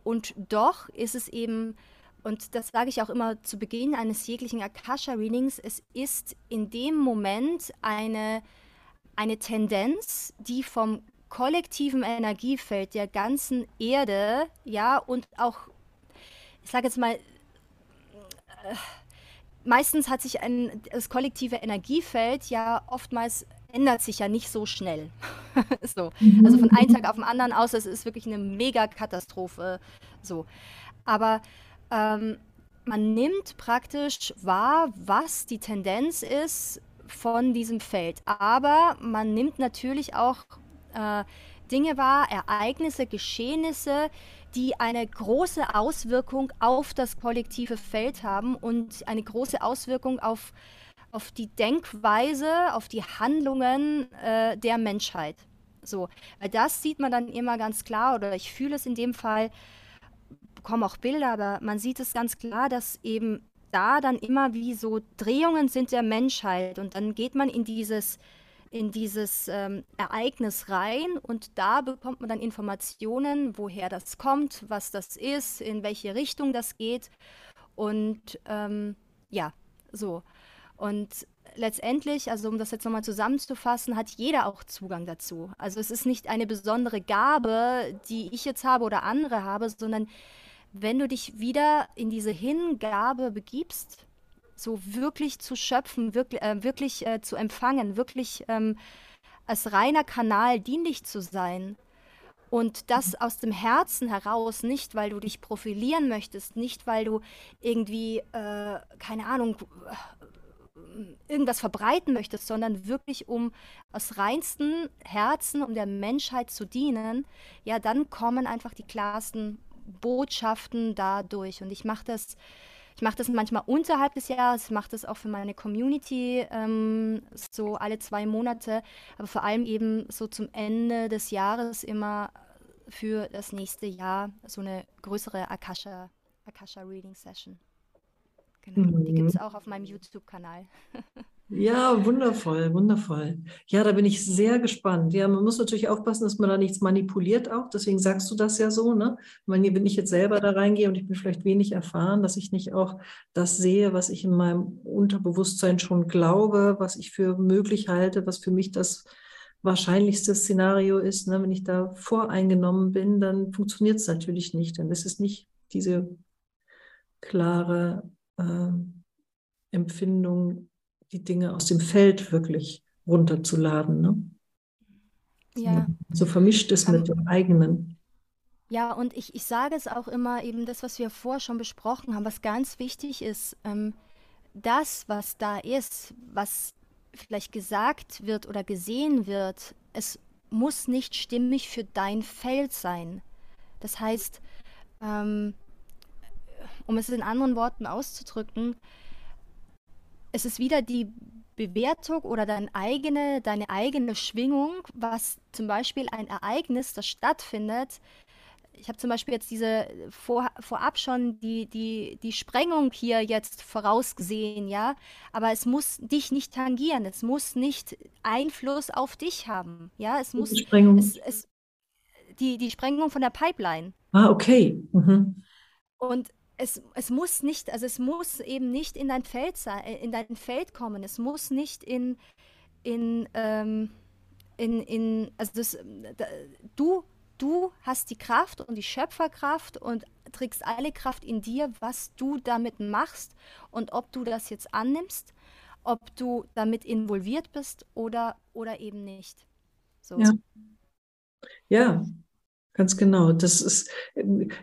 Und doch ist es eben, und das sage ich auch immer zu Beginn eines jeglichen Akasha-Readings, es ist in dem Moment eine, eine Tendenz, die vom kollektiven Energiefeld der ganzen Erde, ja, und auch, ich sage jetzt mal, äh, meistens hat sich ein, das kollektive Energiefeld ja oftmals ändert sich ja nicht so schnell. [laughs] so. Mhm. Also von einem Tag auf den anderen aus, es ist wirklich eine Megakatastrophe. So. Aber ähm, man nimmt praktisch wahr, was die Tendenz ist von diesem Feld. Aber man nimmt natürlich auch äh, Dinge wahr, Ereignisse, Geschehnisse, die eine große Auswirkung auf das kollektive Feld haben und eine große Auswirkung auf, auf die Denkweise, auf die Handlungen äh, der Menschheit. So, weil das sieht man dann immer ganz klar, oder ich fühle es in dem Fall, bekomme auch Bilder, aber man sieht es ganz klar, dass eben da dann immer wie so Drehungen sind der Menschheit und dann geht man in dieses in dieses ähm, Ereignis rein und da bekommt man dann Informationen, woher das kommt, was das ist, in welche Richtung das geht und ähm, ja, so. Und letztendlich, also um das jetzt nochmal zusammenzufassen, hat jeder auch Zugang dazu. Also es ist nicht eine besondere Gabe, die ich jetzt habe oder andere habe, sondern wenn du dich wieder in diese Hingabe begibst, so wirklich zu schöpfen, wirklich, äh, wirklich äh, zu empfangen, wirklich ähm, als reiner Kanal dienlich zu sein. Und das aus dem Herzen heraus, nicht weil du dich profilieren möchtest, nicht weil du irgendwie, äh, keine Ahnung, irgendwas verbreiten möchtest, sondern wirklich um aus reinstem Herzen, um der Menschheit zu dienen, ja, dann kommen einfach die klarsten Botschaften dadurch. Und ich mache das ich mache das manchmal unterhalb des Jahres, mache das auch für meine Community ähm, so alle zwei Monate, aber vor allem eben so zum Ende des Jahres immer für das nächste Jahr so eine größere Akasha, Akasha Reading Session. Genau, mhm. die gibt es auch auf meinem YouTube-Kanal. [laughs] Ja, wundervoll, wundervoll. Ja, da bin ich sehr gespannt. Ja, man muss natürlich aufpassen, dass man da nichts manipuliert auch. Deswegen sagst du das ja so, ne? Wenn ich jetzt selber da reingehe und ich bin vielleicht wenig erfahren, dass ich nicht auch das sehe, was ich in meinem Unterbewusstsein schon glaube, was ich für möglich halte, was für mich das wahrscheinlichste Szenario ist. Ne? Wenn ich da voreingenommen bin, dann funktioniert es natürlich nicht. Ist es nicht diese klare äh, Empfindung die Dinge aus dem Feld wirklich runterzuladen. Ne? Ja. So vermischt es mit dem eigenen. Ja, und ich, ich sage es auch immer, eben das, was wir vorher schon besprochen haben, was ganz wichtig ist, ähm, das, was da ist, was vielleicht gesagt wird oder gesehen wird, es muss nicht stimmig für dein Feld sein. Das heißt, ähm, um es in anderen Worten auszudrücken, es ist wieder die Bewertung oder deine eigene, deine eigene Schwingung, was zum Beispiel ein Ereignis, das stattfindet, ich habe zum Beispiel jetzt diese vor, vorab schon die, die, die Sprengung hier jetzt vorausgesehen, ja, aber es muss dich nicht tangieren, es muss nicht Einfluss auf dich haben, ja, es muss die Sprengung. Es, es, die, die Sprengung von der Pipeline. Ah, okay. Mhm. Und es, es muss nicht, also es muss eben nicht in dein Feld sein, äh, in dein Feld kommen, es muss nicht in, in, ähm, in, in also das, da, du du hast die Kraft und die Schöpferkraft und trägst alle Kraft in dir, was du damit machst und ob du das jetzt annimmst, ob du damit involviert bist oder, oder eben nicht. So. Ja. ja, Ganz genau. Das ist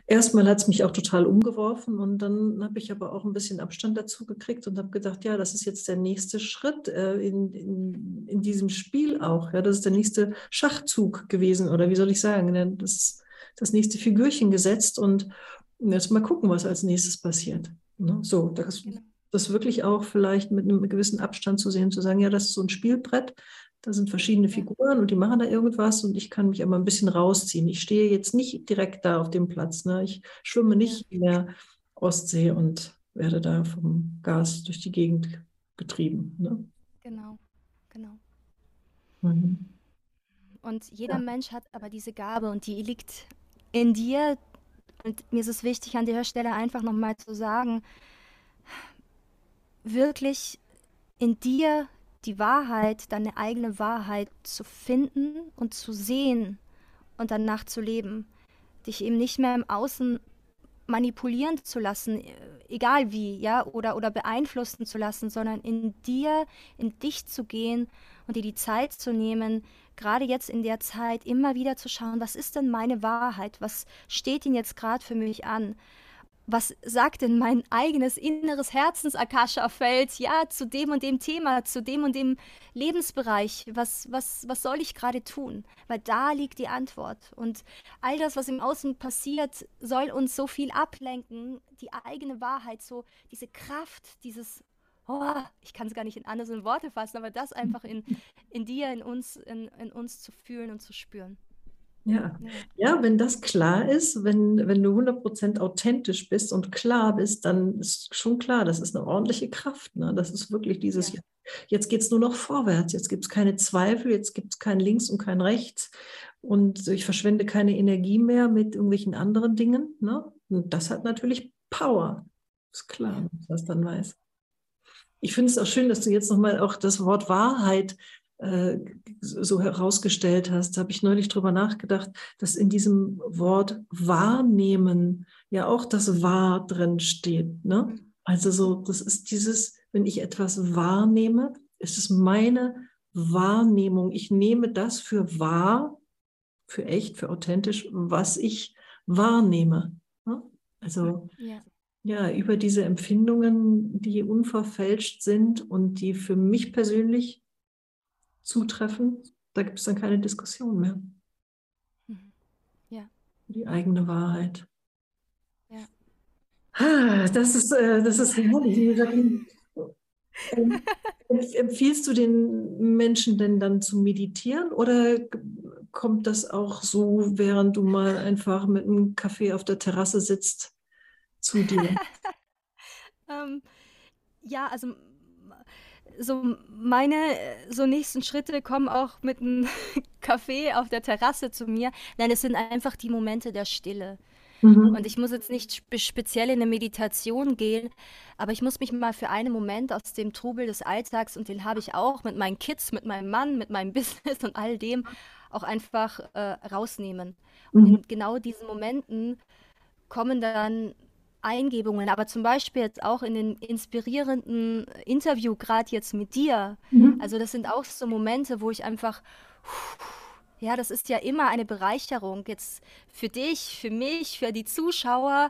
erstmal hat es mich auch total umgeworfen und dann habe ich aber auch ein bisschen Abstand dazu gekriegt und habe gedacht, ja, das ist jetzt der nächste Schritt äh, in, in, in diesem Spiel auch. Ja, das ist der nächste Schachzug gewesen oder wie soll ich sagen, das ist das nächste Figürchen gesetzt und jetzt mal gucken, was als nächstes passiert. Ne? So, das, genau. das wirklich auch vielleicht mit einem gewissen Abstand zu sehen, zu sagen, ja, das ist so ein Spielbrett, da sind verschiedene Figuren und die machen da irgendwas und ich kann mich aber ein bisschen rausziehen. Ich stehe jetzt nicht direkt da auf dem Platz. Ne? Ich schwimme nicht in der Ostsee und werde da vom Gas durch die Gegend getrieben. Ne? Genau, genau. Mhm. Und jeder ja. Mensch hat aber diese Gabe und die liegt in dir. Und mir ist es wichtig, an der Stelle einfach nochmal zu sagen, wirklich in dir die Wahrheit, deine eigene Wahrheit zu finden und zu sehen und danach zu leben. Dich eben nicht mehr im Außen manipulieren zu lassen, egal wie, ja, oder, oder beeinflussen zu lassen, sondern in dir, in dich zu gehen und dir die Zeit zu nehmen, gerade jetzt in der Zeit immer wieder zu schauen, was ist denn meine Wahrheit, was steht denn jetzt gerade für mich an, was sagt denn mein eigenes inneres Herzens-Akasha-Feld, ja, zu dem und dem Thema, zu dem und dem Lebensbereich, was, was, was soll ich gerade tun? Weil da liegt die Antwort. Und all das, was im Außen passiert, soll uns so viel ablenken, die eigene Wahrheit, so diese Kraft, dieses, oh, ich kann es gar nicht in andere Worte fassen, aber das [laughs] einfach in, in dir, in uns, in, in uns zu fühlen und zu spüren. Ja. ja, wenn das klar ist, wenn, wenn du 100% authentisch bist und klar bist, dann ist schon klar, das ist eine ordentliche Kraft. Ne? Das ist wirklich dieses, ja. jetzt geht es nur noch vorwärts, jetzt gibt es keine Zweifel, jetzt gibt es kein Links und kein Rechts und ich verschwende keine Energie mehr mit irgendwelchen anderen Dingen. Ne? Und das hat natürlich Power, ist klar, man das dann weiß. Ich finde es auch schön, dass du jetzt nochmal auch das Wort Wahrheit äh, so herausgestellt hast, habe ich neulich drüber nachgedacht, dass in diesem Wort wahrnehmen ja auch das wahr drin steht. Ne? Also so, das ist dieses, wenn ich etwas wahrnehme, ist es meine Wahrnehmung. Ich nehme das für wahr, für echt, für authentisch, was ich wahrnehme. Ne? Also ja. ja, über diese Empfindungen, die unverfälscht sind und die für mich persönlich zutreffen, da gibt es dann keine Diskussion mehr. Mhm. Ja. Die eigene Wahrheit. Ja. Ah, das ist, äh, das ist herrlich. Ähm, [laughs] empfiehlst du den Menschen denn dann zu meditieren oder kommt das auch so, während du mal einfach mit einem Kaffee auf der Terrasse sitzt, zu dir? [laughs] ähm, ja, also so meine so nächsten Schritte kommen auch mit einem [laughs] Kaffee auf der Terrasse zu mir. Nein, es sind einfach die Momente der Stille. Mhm. Und ich muss jetzt nicht spe speziell in eine Meditation gehen, aber ich muss mich mal für einen Moment aus dem Trubel des Alltags, und den habe ich auch mit meinen Kids, mit meinem Mann, mit meinem [laughs] Business und all dem, auch einfach äh, rausnehmen. Und mhm. in genau diesen Momenten kommen dann Eingebungen, aber zum Beispiel jetzt auch in den inspirierenden Interview, gerade jetzt mit dir. Mhm. Also das sind auch so Momente, wo ich einfach, ja, das ist ja immer eine Bereicherung jetzt für dich, für mich, für die Zuschauer.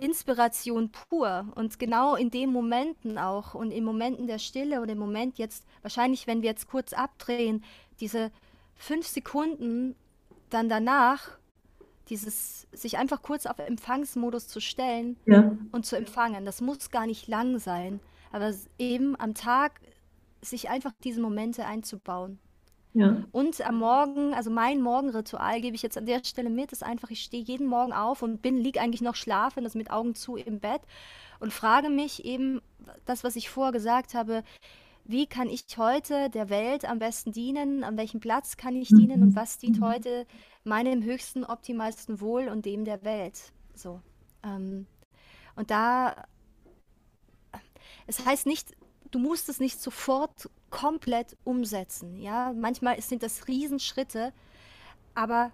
Inspiration pur und genau in den Momenten auch und in Momenten der Stille und im Moment jetzt, wahrscheinlich, wenn wir jetzt kurz abdrehen, diese fünf Sekunden dann danach, dieses sich einfach kurz auf Empfangsmodus zu stellen Ja, und zu empfangen. Das muss gar nicht lang sein, aber eben am Tag sich einfach diese Momente einzubauen. ja, Und am Morgen, also mein Morgenritual gebe ich jetzt an der Stelle mit, ist einfach, ich stehe jeden Morgen auf und bin, liege eigentlich noch schlafen, das mit Augen zu im Bett und frage mich eben das, was ich vorher gesagt habe, wie kann ich heute der Welt am besten dienen, an welchem Platz kann ich dienen und mhm. was dient heute meinem höchsten, optimalsten Wohl und dem der Welt. So. Ähm, und da, es heißt nicht, du musst es nicht sofort komplett umsetzen. Ja, manchmal sind das Riesenschritte, aber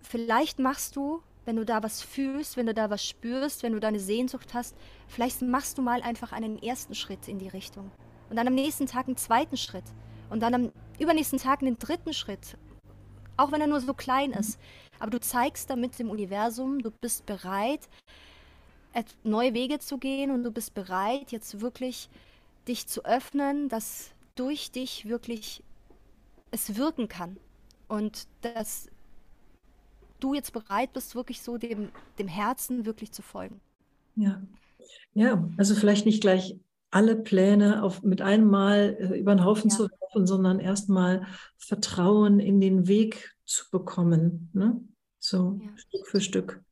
vielleicht machst du, wenn du da was fühlst, wenn du da was spürst, wenn du da eine Sehnsucht hast, vielleicht machst du mal einfach einen ersten Schritt in die Richtung. Und dann am nächsten Tag einen zweiten Schritt. Und dann am übernächsten Tag einen dritten Schritt. Auch wenn er nur so klein ist. Aber du zeigst damit dem Universum, du bist bereit, neue Wege zu gehen und du bist bereit, jetzt wirklich dich zu öffnen, dass durch dich wirklich es wirken kann. Und dass du jetzt bereit bist, wirklich so dem, dem Herzen wirklich zu folgen. ja. Ja, also vielleicht nicht gleich alle Pläne auf, mit einem Mal äh, über den Haufen Ja, zu werfen, sondern erstmal Vertrauen in den Weg zu bekommen, ne? So ja, Stück für Stück.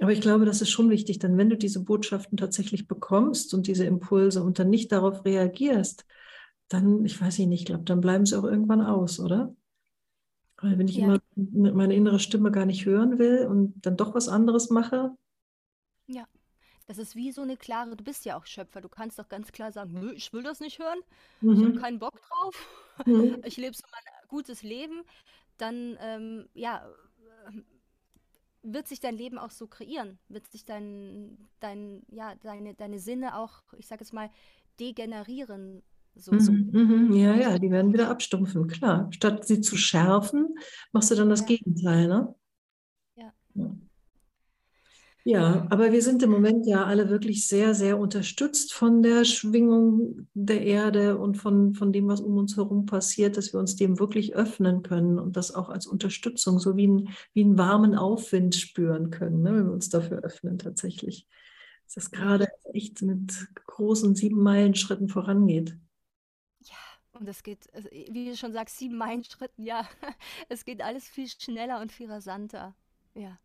Aber ich glaube, das ist schon wichtig, denn wenn du diese Botschaften tatsächlich bekommst und diese Impulse und dann nicht darauf reagierst, dann, ich weiß nicht, ich glaube, dann bleiben sie auch irgendwann aus, oder? Weil wenn ich ja, immer meine innere Stimme gar nicht hören will und dann doch was anderes mache, ja. Das ist wie so eine klare, du bist ja auch Schöpfer, du kannst doch ganz klar sagen, nö, ich will das nicht hören, ich habe mhm, keinen Bock drauf, mhm, [laughs] ich lebe so mein gutes Leben, dann ähm, ja, wird sich dein Leben auch so kreieren, wird sich dein, dein, ja, deine, deine Sinne auch, ich sage jetzt mal, degenerieren, so. mhm, mhm, ja, ja, die werden wieder abstumpfen, klar. Statt sie zu schärfen, machst du dann das Ja, Gegenteil, ne? ja, Ja. Ja, aber wir sind im Moment ja alle wirklich sehr, sehr unterstützt von der Schwingung der Erde und von, von dem, was um uns herum passiert, dass wir uns dem wirklich öffnen können und das auch als Unterstützung, so wie, ein, wie einen warmen Aufwind spüren können, ne, wenn wir uns dafür öffnen tatsächlich. Dass das gerade echt mit großen sieben Meilen Schritten vorangeht. ja. Und es geht, wie du schon sagst, sieben Meilenschritten, ja, [laughs] es geht alles viel schneller und viel rasanter. Ja.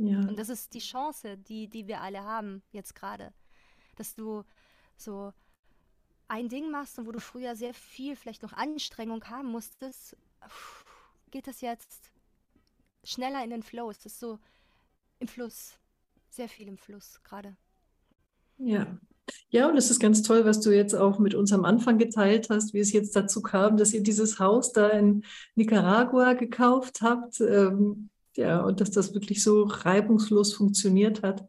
Ja, Und das ist die Chance, die, die wir alle haben jetzt gerade, dass du so ein Ding machst und wo du früher sehr viel vielleicht noch Anstrengung haben musstest, geht das jetzt schneller in den Flow. Es ist so im Fluss, sehr viel im Fluss gerade. ja. Ja, und es ist ganz toll, was du jetzt auch mit uns am Anfang geteilt hast, wie es jetzt dazu kam, dass ihr dieses Haus da in Nicaragua gekauft habt. Ähm, ja, und dass das wirklich so reibungslos funktioniert hat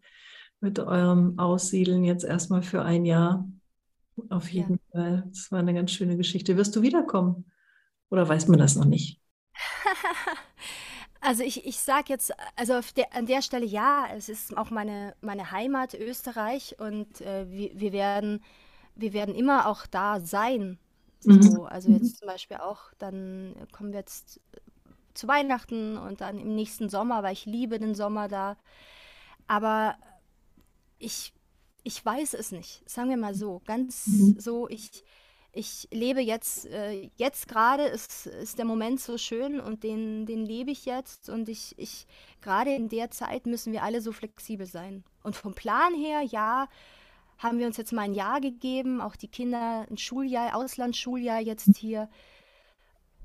mit eurem Aussiedeln jetzt erstmal für ein Jahr. Auf Ja. jeden Fall. Das war eine ganz schöne Geschichte. Wirst du wiederkommen? Oder weiß man das noch nicht? [laughs] Also ich, ich sage jetzt, also der, an der Stelle ja, es ist auch meine, meine Heimat Österreich und äh, wir, wir werden, wir werden immer auch da sein. Mhm. So, also Mhm. jetzt zum Beispiel auch, dann kommen wir jetzt zu Weihnachten und dann im nächsten Sommer, weil ich liebe den Sommer da. Aber ich, ich weiß es nicht. Sagen wir mal so, ganz Mhm. so, ich, ich lebe jetzt, äh, jetzt gerade ist, ist der Moment so schön und den, den lebe ich jetzt und ich, ich, gerade in der Zeit müssen wir alle so flexibel sein. Und vom Plan her, ja, haben wir uns jetzt mal ein Jahr gegeben, auch die Kinder ein Schuljahr, Auslandsschuljahr jetzt hier.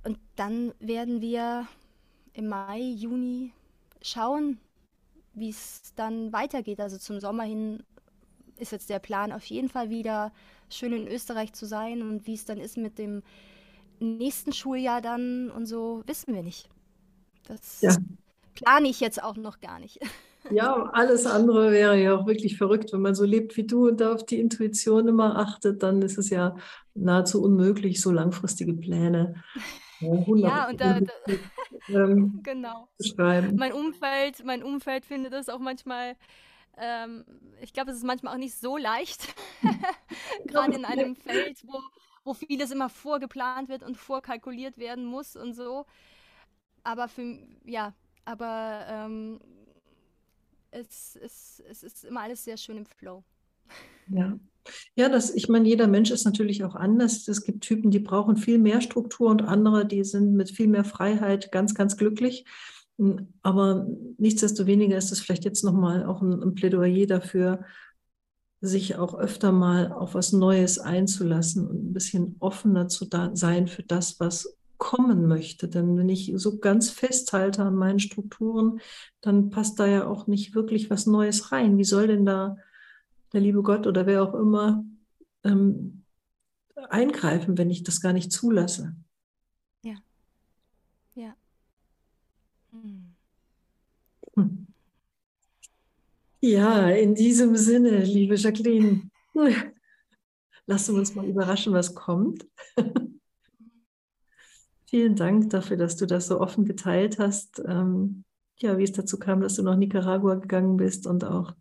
Und dann werden wir im Mai, Juni schauen, wie es dann weitergeht. Also zum Sommer hin ist jetzt der Plan auf jeden Fall wieder schön in Österreich zu sein und wie es dann ist mit dem nächsten Schuljahr dann und so, wissen wir nicht. Das Ja. plane ich jetzt auch noch gar nicht. [laughs] Ja, alles andere wäre ja auch wirklich verrückt. Wenn man so lebt wie du und da auf die Intuition immer achtet, dann ist es ja nahezu unmöglich, so langfristige Pläne ja, und da, da [laughs] ähm, [laughs] genau. Mein Umfeld, mein Umfeld findet das auch manchmal ähm, ich glaube, es ist manchmal auch nicht so leicht, [laughs] gerade in einem Feld, wo, wo vieles immer vorgeplant wird und vorkalkuliert werden muss und so. Aber für, ja, aber ähm, es, es, es ist immer alles sehr schön im Flow. Ja. Ja, das, ich meine, jeder Mensch ist natürlich auch anders. Es gibt Typen, die brauchen viel mehr Struktur und andere, die sind mit viel mehr Freiheit ganz, ganz glücklich. Aber nichtsdestoweniger ist es vielleicht jetzt nochmal auch ein, ein Plädoyer dafür, sich auch öfter mal auf was Neues einzulassen und ein bisschen offener zu sein für das, was kommen möchte. Denn wenn ich so ganz festhalte an meinen Strukturen, dann passt da ja auch nicht wirklich was Neues rein. Wie soll denn da der liebe Gott oder wer auch immer ähm, eingreifen, wenn ich das gar nicht zulasse? Ja. Ja. Hm. Hm. Ja, in diesem Sinne, liebe Jacqueline, [laughs] lassen wir uns mal überraschen, was kommt. [laughs] Vielen Dank dafür, dass du das so offen geteilt hast. Ähm, ja, wie es dazu kam, dass du nach Nicaragua gegangen bist und auch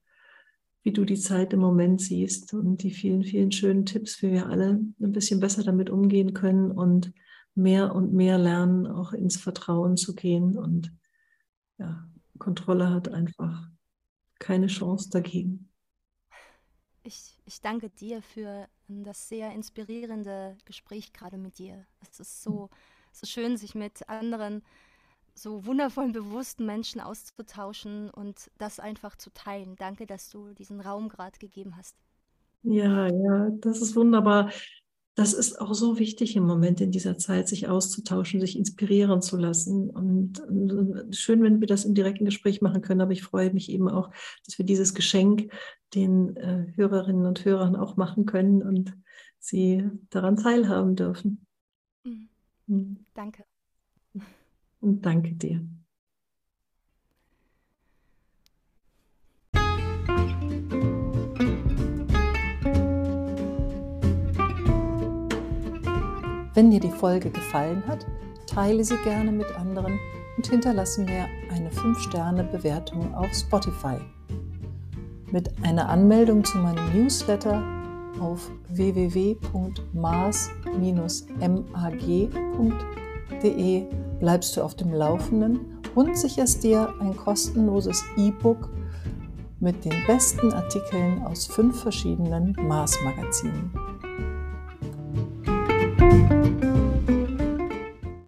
wie du die Zeit im Moment siehst und die vielen, vielen schönen Tipps, wie wir alle ein bisschen besser damit umgehen können und mehr und mehr lernen, auch ins Vertrauen zu gehen. Und ja, Kontrolle hat einfach keine Chance dagegen. Ich, ich danke dir für das sehr inspirierende Gespräch gerade mit dir. Es ist so, so schön, sich mit anderen so wundervollen, bewussten Menschen auszutauschen und das einfach zu teilen. Danke, dass du diesen Raum gerade gegeben hast. Ja, ja, das ist wunderbar. Das ist auch so wichtig im Moment in dieser Zeit, sich auszutauschen, sich inspirieren zu lassen. Und, und schön, wenn wir das im direkten Gespräch machen können. Aber ich freue mich eben auch, dass wir dieses Geschenk den äh, Hörerinnen und Hörern auch machen können und sie daran teilhaben dürfen. Mhm. Mhm. Danke. Und danke dir. Wenn dir die Folge gefallen hat, teile sie gerne mit anderen und hinterlasse mir eine 5-Sterne-Bewertung auf Spotify. Mit einer Anmeldung zu meinem Newsletter auf www.mars-mag.de bleibst du auf dem Laufenden und sicherst dir ein kostenloses E-Book mit den besten Artikeln aus fünf verschiedenen Mars-Magazinen.